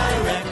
direct.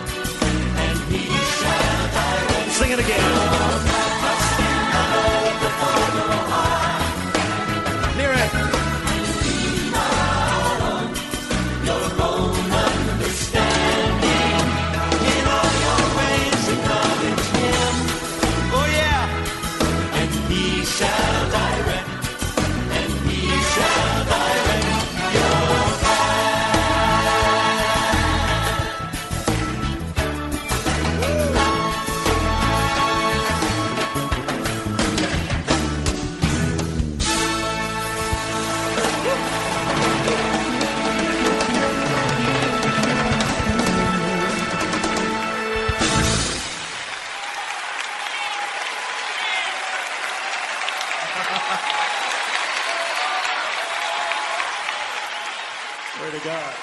To God.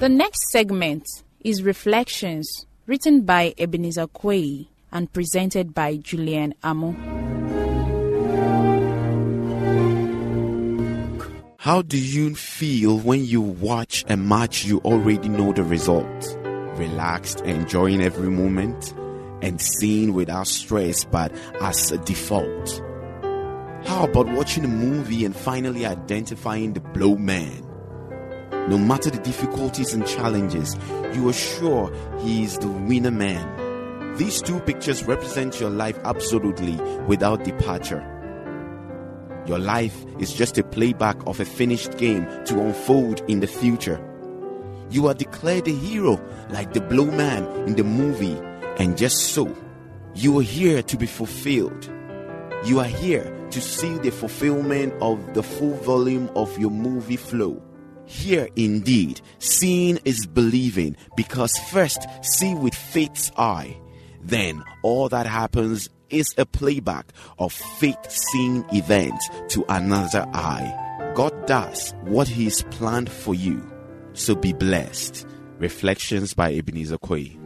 The next segment is Reflections, written by Ebenezer Quay and presented by Julian Amo. How do you feel when you watch a match you already know the result? Relaxed, enjoying every moment, and seeing without stress but as a default. How about watching a movie and finally identifying the blow man? No matter the difficulties and challenges, you are sure he is the winner man. These two pictures represent your life absolutely without departure. Your life is just a playback of a finished game to unfold in the future. You are declared a hero like the blue man in the movie, and just so, you are here to be fulfilled. You are here to see the fulfillment of the full volume of your movie flow. Here indeed, seeing is believing because first see with faith's eye, then all that happens is a playback of faith seeing events to another eye. God does what He's planned for you. So be blessed. Reflections by Ebenezer Quay.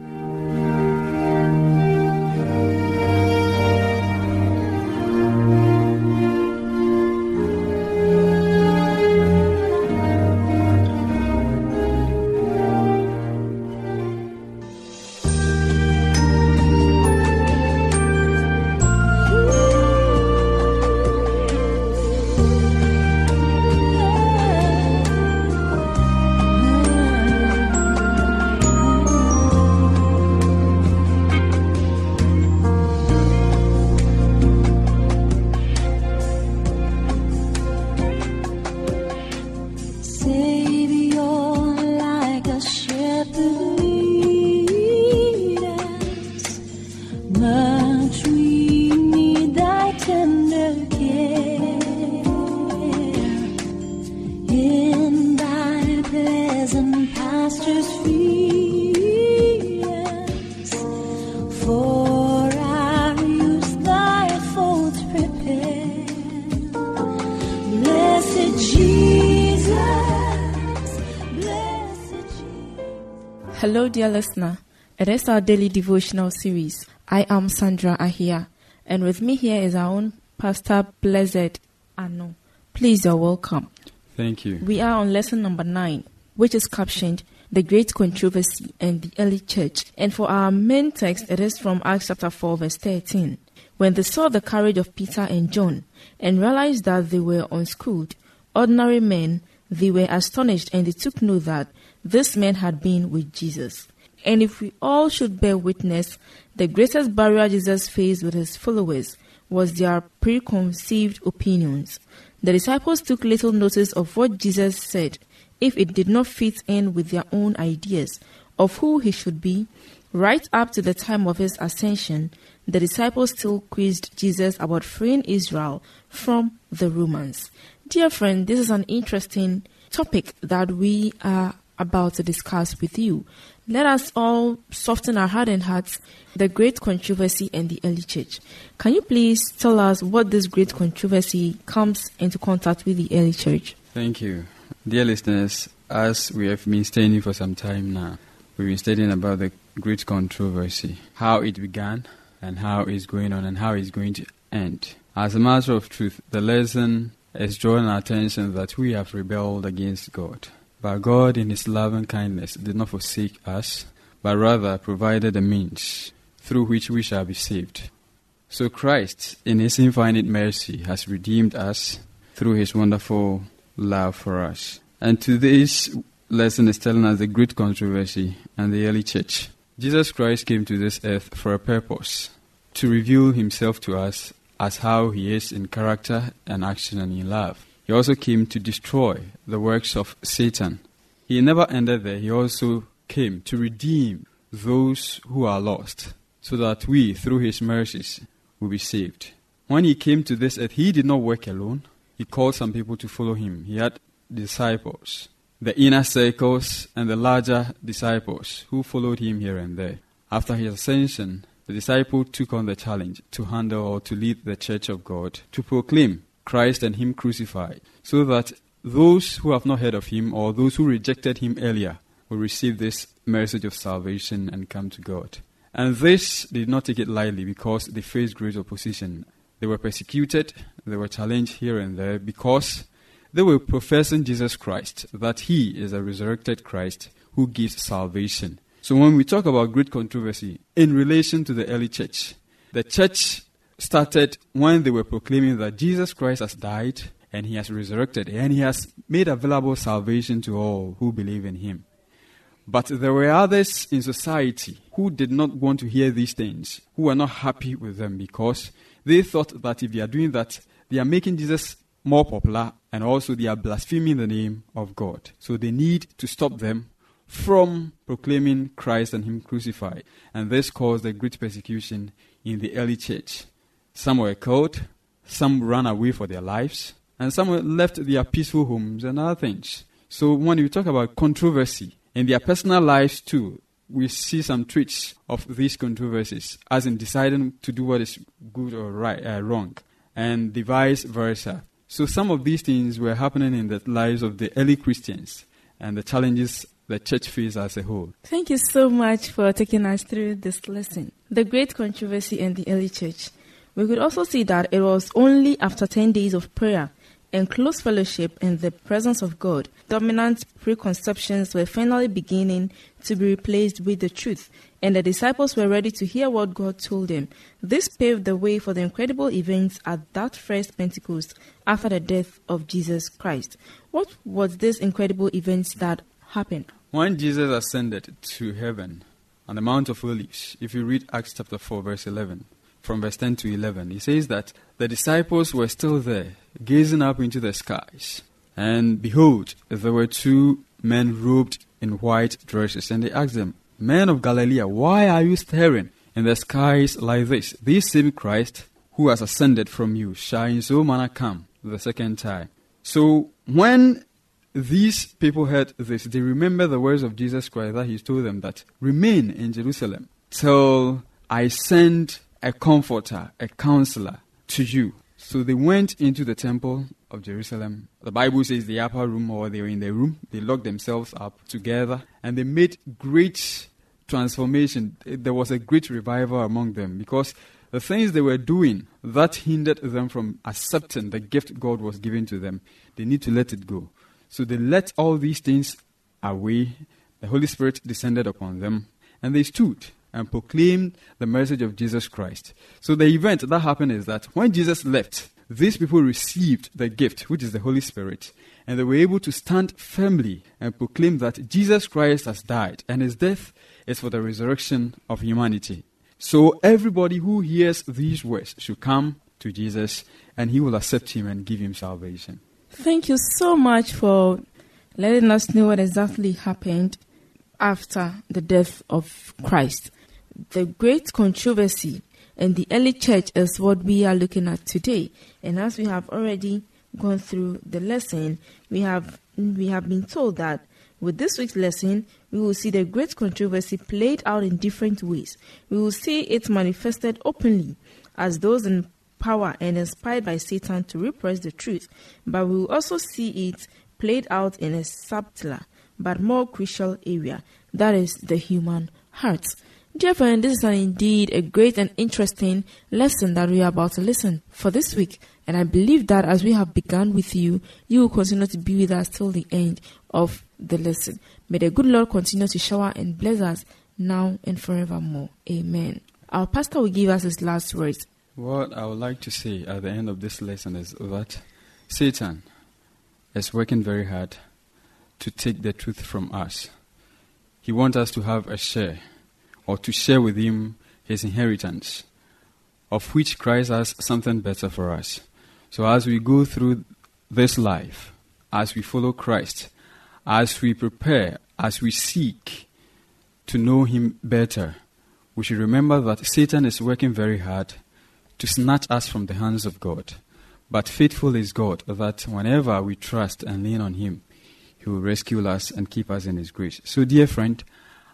Hello, dear listener. It is our daily devotional series. I am Sandra Ahia, and with me here is our own Pastor Blessed Ano. Please, you're welcome. Thank you. We are on lesson number nine, which is captioned The Great Controversy and the Early Church. And for our main text, it is from Acts chapter 4, verse 13. When they saw the courage of Peter and John and realized that they were unschooled, ordinary men, they were astonished and they took note that this man had been with Jesus. And if we all should bear witness, the greatest barrier Jesus faced with his followers was their preconceived opinions. The disciples took little notice of what Jesus said if it did not fit in with their own ideas of who he should be. Right up to the time of his ascension, the disciples still quizzed Jesus about freeing Israel from the Romans. Dear friend, this is an interesting topic that we are about to discuss with you. Let us all soften our hardened hearts, the great controversy and the early church. Can you please tell us what this great controversy comes into contact with the early church? Thank you. Dear listeners, as we have been studying for some time now, we've been studying about the great controversy, how it began and how it's going on and how it's going to end. As a matter of truth, the lesson is drawing our attention that we have rebelled against God. But God, in His loving kindness, did not forsake us, but rather provided a means through which we shall be saved. So Christ, in His infinite mercy, has redeemed us through His wonderful love for us. And today's lesson is telling us the great controversy and the early church. Jesus Christ came to this earth for a purpose to reveal Himself to us as how He is in character and action and in love. He also came to destroy the works of Satan. He never ended there. He also came to redeem those who are lost, so that we, through His mercies, will be saved. When He came to this earth, He did not work alone. He called some people to follow Him. He had disciples, the inner circles and the larger disciples who followed Him here and there. After His ascension, the disciple took on the challenge to handle or to lead the church of God, to proclaim Christ and Him crucified, so that those who have not heard of Him or those who rejected Him earlier will receive this message of salvation and come to God. And this did not take it lightly because they faced great opposition. They were persecuted, they were challenged here and there because they were professing Jesus Christ, that He is a resurrected Christ who gives salvation. So when we talk about great controversy in relation to the early church, the church started when they were proclaiming that Jesus Christ has died and he has resurrected and he has made available salvation to all who believe in him. But there were others in society who did not want to hear these things, who were not happy with them because they thought that if they are doing that, they are making Jesus more popular and also they are blaspheming the name of God. So they need to stop them from proclaiming Christ and Him crucified. And this caused a great persecution in the early church. Some were killed, some ran away for their lives, and some left their peaceful homes and other things. So when we talk about controversy in their personal lives too, we see some traits of these controversies, as in deciding to do what is good or right, uh, wrong, and the vice versa. So some of these things were happening in the lives of the early Christians and the challenges the church faced as a whole. Thank you so much for taking us through this lesson. The great controversy in the early church. We could also see that it was only after 10 days of prayer and close fellowship in the presence of God, dominant preconceptions were finally beginning to be replaced with the truth, and the disciples were ready to hear what God told them. This paved the way for the incredible events at that first Pentecost after the death of Jesus Christ. What was this incredible events that happened? When Jesus ascended to heaven on the Mount of Olives, if you read Acts chapter 4, verse 11, from verse 10 to 11, he says that the disciples were still there, gazing up into the skies. And behold, there were two men robed in white dresses, and they asked them, Men of Galilee, why are you staring in the skies like this? This same Christ who has ascended from you shall in so manner come the second time. So when these people heard this, they remember the words of Jesus Christ that he told them that remain in Jerusalem till I send a comforter, a counselor to you. So they went into the temple of Jerusalem. The Bible says the upper room, or they were in the room. They locked themselves up together and they made great transformation. There was a great revival among them because the things they were doing that hindered them from accepting the gift God was giving to them, they need to let it go. So they let all these things away. The Holy Spirit descended upon them, and they stood and proclaimed the message of Jesus Christ. So the event that happened is that when Jesus left, these people received the gift, which is the Holy Spirit, and they were able to stand firmly and proclaim that Jesus Christ has died, and his death is for the resurrection of humanity. So everybody who hears these words should come to Jesus, and he will accept him and give him salvation. Thank you so much for letting us know what exactly happened after the death of Christ. The great controversy in the early church is what we are looking at today. And as we have already gone through the lesson, we have we have been told that with this week's lesson, we will see the great controversy played out in different ways. We will see it manifested openly as those in power and inspired by Satan to repress the truth, but we will also see it played out in a subtler but more crucial area that is the human heart. Dear friend, this is an indeed a great and interesting lesson that we are about to listen for this week. And I believe that as we have begun with you, you will continue to be with us till the end of the lesson. May the good Lord continue to shower and bless us now and forevermore. Amen. Our pastor will give us his last words. What I would like to say at the end of this lesson is that Satan is working very hard to take the truth from us. He wants us to have a share or to share with him his inheritance, of which Christ has something better for us. So as we go through this life, as we follow Christ, as we prepare, as we seek to know him better, we should remember that Satan is working very hard to snatch us from the hands of God. But faithful is God that whenever we trust and lean on him, he will rescue us and keep us in His grace. So, dear friend,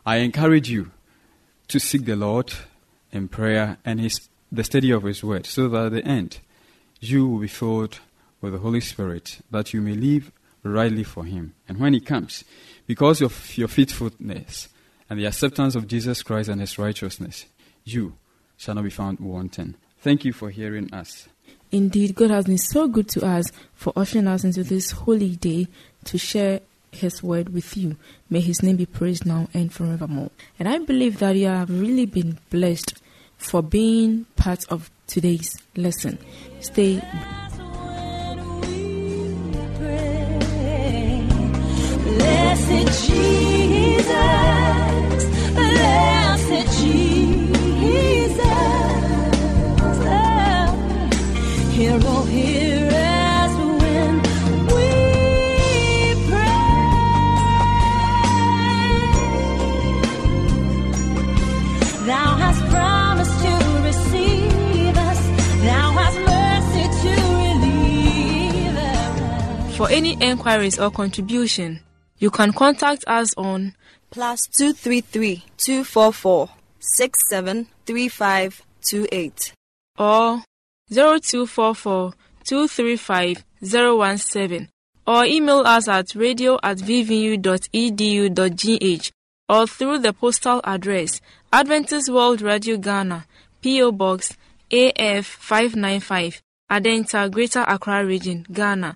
I encourage you to seek the Lord in prayer and his, the study of His Word, so that at the end you will be filled with the Holy Spirit, that you may live rightly for Him. And when He comes, because of your faithfulness and the acceptance of Jesus Christ and His righteousness, you shall not be found wanting. Thank you for hearing us. Indeed, God has been so good to us for ushering us into this holy day to share His word with you. May His name be praised now and forevermore. And I believe that you have really been blessed for being part of today's lesson. Stay Blessed Jesus, any enquiries or contribution, you can contact us on plus two three three two four four six seven three five two eight. or 0244 235 017 or email us at radio at vvu.edu.gh or through the postal address Adventist World Radio Ghana, P.O. Box AF 595, Adenta, Greater Accra Region, Ghana.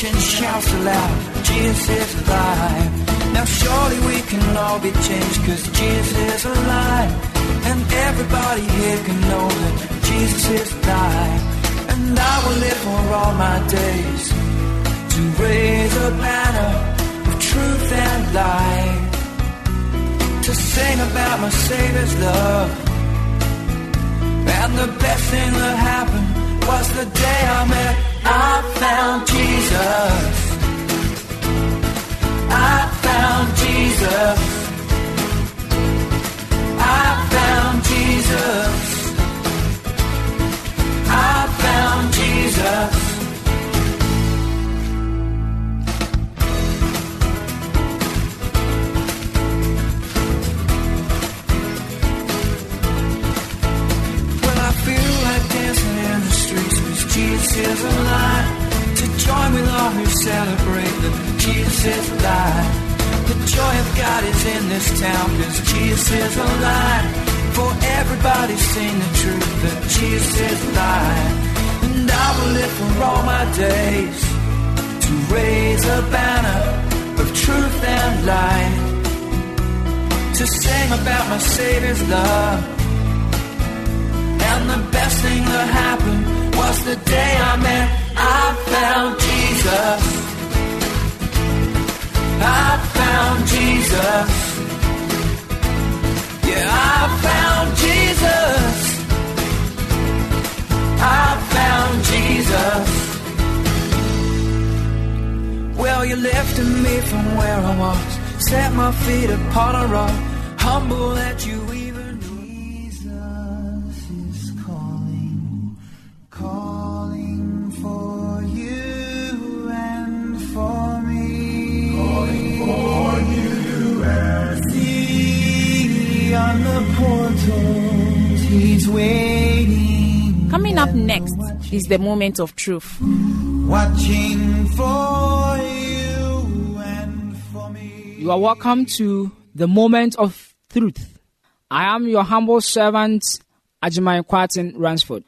Creation shouts aloud. Jesus is alive. Now surely we can all be changed, cause Jesus is alive. And everybody here can know that Jesus is alive. And I will live for all my days to raise a banner of truth and light. To sing about my Savior's love. And the best thing that happened was the day I met. I found Jesus. I found Jesus. I found Jesus. I found Jesus. Jesus is alive. To join with all who celebrate that Jesus is alive. The joy of God is in this town because Jesus is alive. For everybody's seen the truth that Jesus is alive. And I will live for all my days to raise a banner of truth and light. To sing about my Savior's love. And the best thing that happened the day I met. I found Jesus. I found Jesus. Yeah, I found Jesus. I found Jesus. Well, you lifted me from where I was, set my feet upon a rock, humble that you is the moment of truth. Watching for you and for me. You are welcome to the moment of truth. I am your humble servant, Ajimai Kwatin Ransford.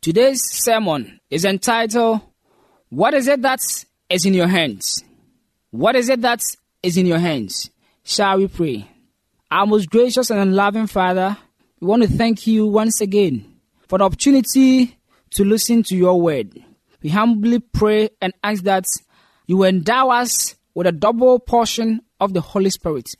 Today's sermon is entitled, What is it that is in your hands? What is it that is in your hands? Shall we pray? Our most gracious and loving Father, we want to thank you once again for the opportunity to listen to your word. We humbly pray and ask that you endow us with a double portion of the Holy Spirit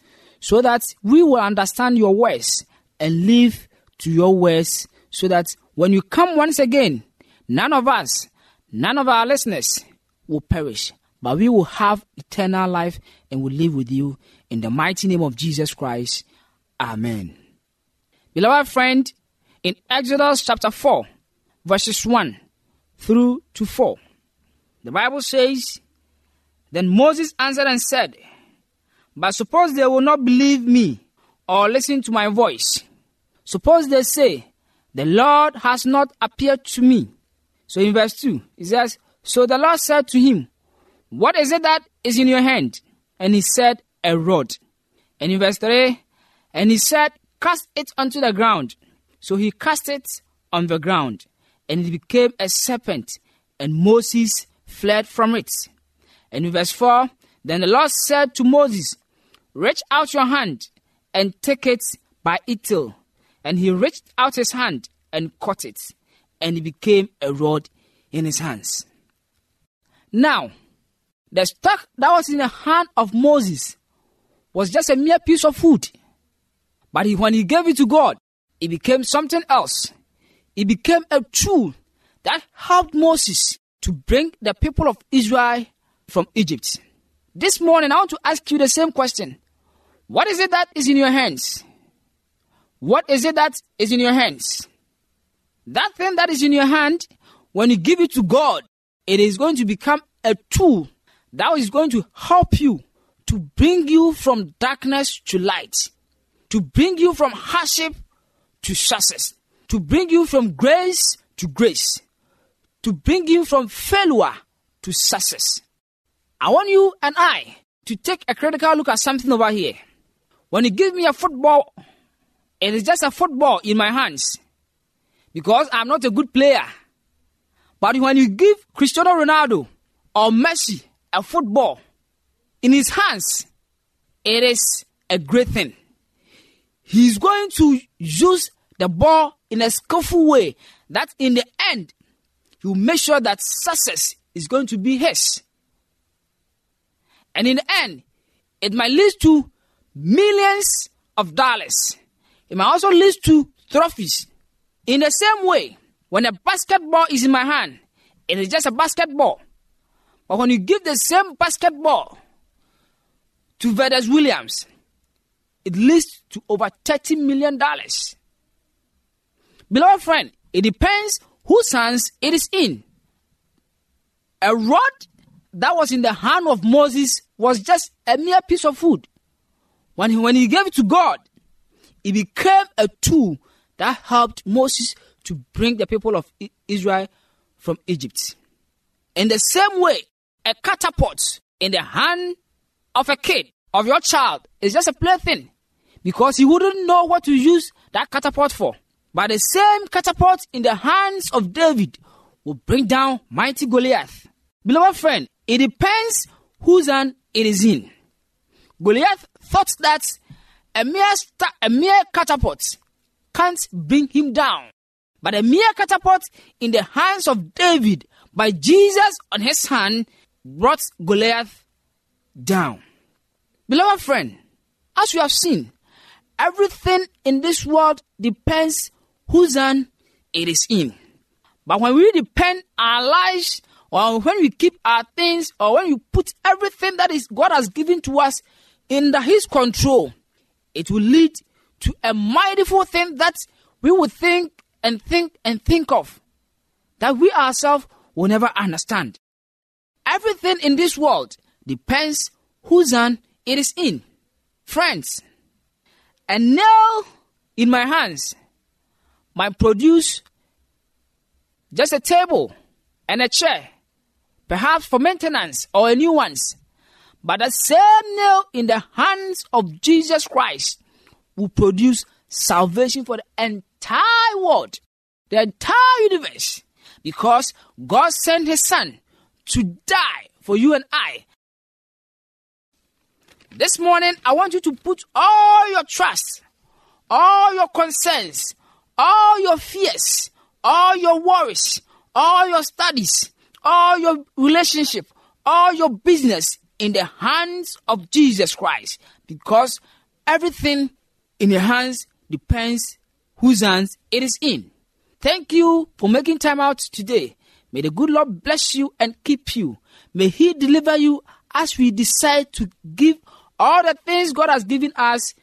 so that we will understand your words and live to your words so that when you come once again, none of us, none of our listeners will perish, but we will have eternal life and will live with you In the mighty name of Jesus Christ. Amen. Beloved friend, in Exodus chapter 4, verses 1 through to 4, the Bible says, Then Moses answered and said, But suppose they will not believe me or listen to my voice. Suppose they say, The Lord has not appeared to me. So in verse 2, it says, So the Lord said to him, What is it that is in your hand? And he said, A rod. And in verse 3, and he said, Cast it onto the ground. So he cast it on the ground, and it became a serpent, and Moses fled from it. And in verse 4, then the Lord said to Moses, Reach out your hand and take it by its tail. And he reached out his hand and caught it, and it became a rod in his hands. Now, the stock that was in the hand of Moses was just a mere piece of wood. But he, when he gave it to God, it became something else. It became a tool that helped Moses to bring the people of Israel from Egypt. This morning, I want to ask you the same question What is it that is in your hands? What is it that is in your hands? That thing that is in your hand, when you give it to God, it is going to become a tool that is going to help you to bring you from darkness to light, to bring you from hardship to success, to bring you from grace to grace, to bring you from failure to success. I want you and I to take a critical look at something over here. When you give me a football, it is just a football in my hands because I'm not a good player. But when you give Cristiano Ronaldo or Messi a football in his hands, it is a great thing. He's going to use the ball in a skillful way that in the end, will make sure that success is going to be his. And in the end, it might lead to millions of dollars. It might also lead to trophies. In the same way, when a basketball is in my hand, it is just a basketball. But when you give the same basketball to Vedas Williams, it leads to over $30 million. Beloved friend, it depends whose hands it is in. A rod that was in the hand of Moses was just a mere piece of wood. When he, when he gave it to God, it became a tool that helped Moses to bring the people of Israel from Egypt. In the same way, a catapult in the hand of a kid, of your child, is just a plaything because he wouldn't know what to use that catapult for. But the same catapult in the hands of David will bring down mighty Goliath. Beloved friend, it depends whose hand it is in. Goliath thought that a mere, sta- a mere catapult can't bring him down. But a mere catapult in the hands of David by Jesus on his hand brought Goliath down. Beloved friend, as we have seen, everything in this world depends whose hand it is in. But when we depend our lives, or when we keep our things, or when we put everything that is God has given to us in the, His control, it will lead to a mightyful thing that we will think and think and think of that we ourselves will never understand. Everything in this world depends whose hand it is in. Friends, a nail in my hands might produce just a table and a chair, perhaps for maintenance or a new ones. But the same nail in the hands of Jesus Christ will produce salvation for the entire world, the entire universe, because God sent His Son to die for you and I. This morning, I want you to put all your trust, all your concerns, all your fears, all your worries, all your studies, all your relationship, all your business in the hands of Jesus Christ because everything in your hands depends whose hands it is in. Thank you for making time out today. May the good Lord bless you and keep you. May He deliver you as we decide to give all the things God has given us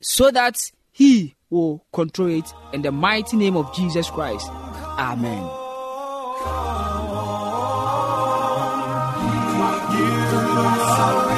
so that He will control it in the mighty name of Jesus Christ. Amen. tenderly.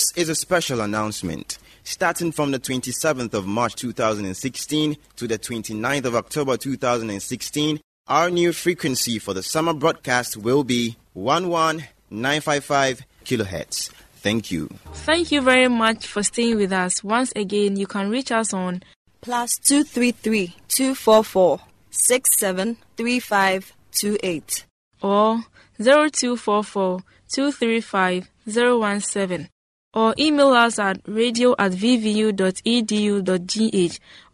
This is a special announcement. Starting from the 27th of March 2016 to the 29th of October 2016, our new frequency for the summer broadcast will be 11955 kilohertz. Thank you. Thank you very much for staying with us. Once again, you can reach us on Plus two three three two four four six seven three five two eight. or 0244 235 017 or email us at radio at vvu.edu.gh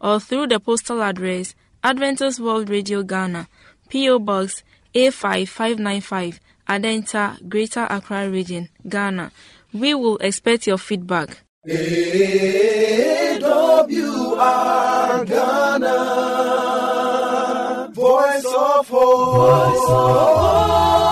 or through the postal address Adventist World Radio Ghana, P.O. Box A5595, Adenta, Greater Accra Region, Ghana. We will expect your feedback. AWR Ghana, voice of hope.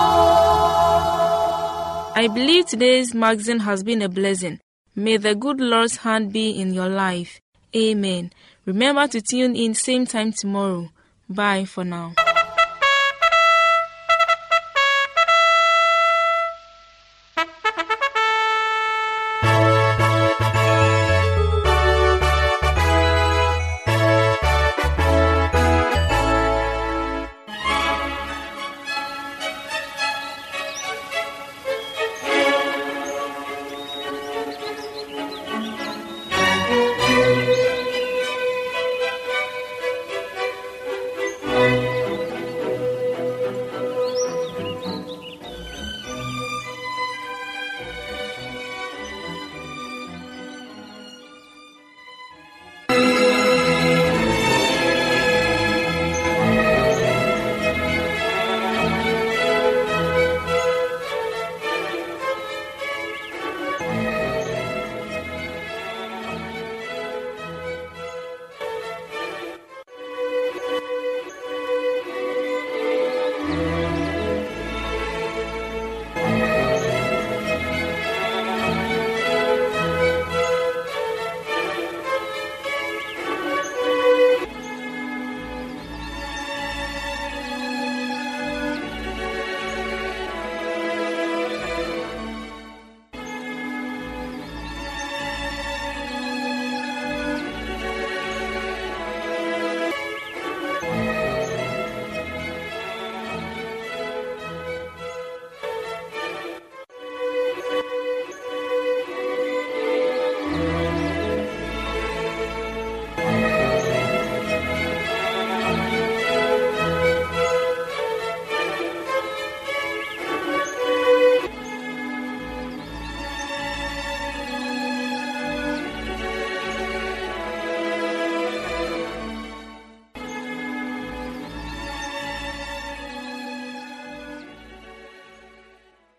I believe today's magazine has been a blessing. May the good Lord's hand be in your life. Amen. Remember to tune in same time tomorrow. Bye for now.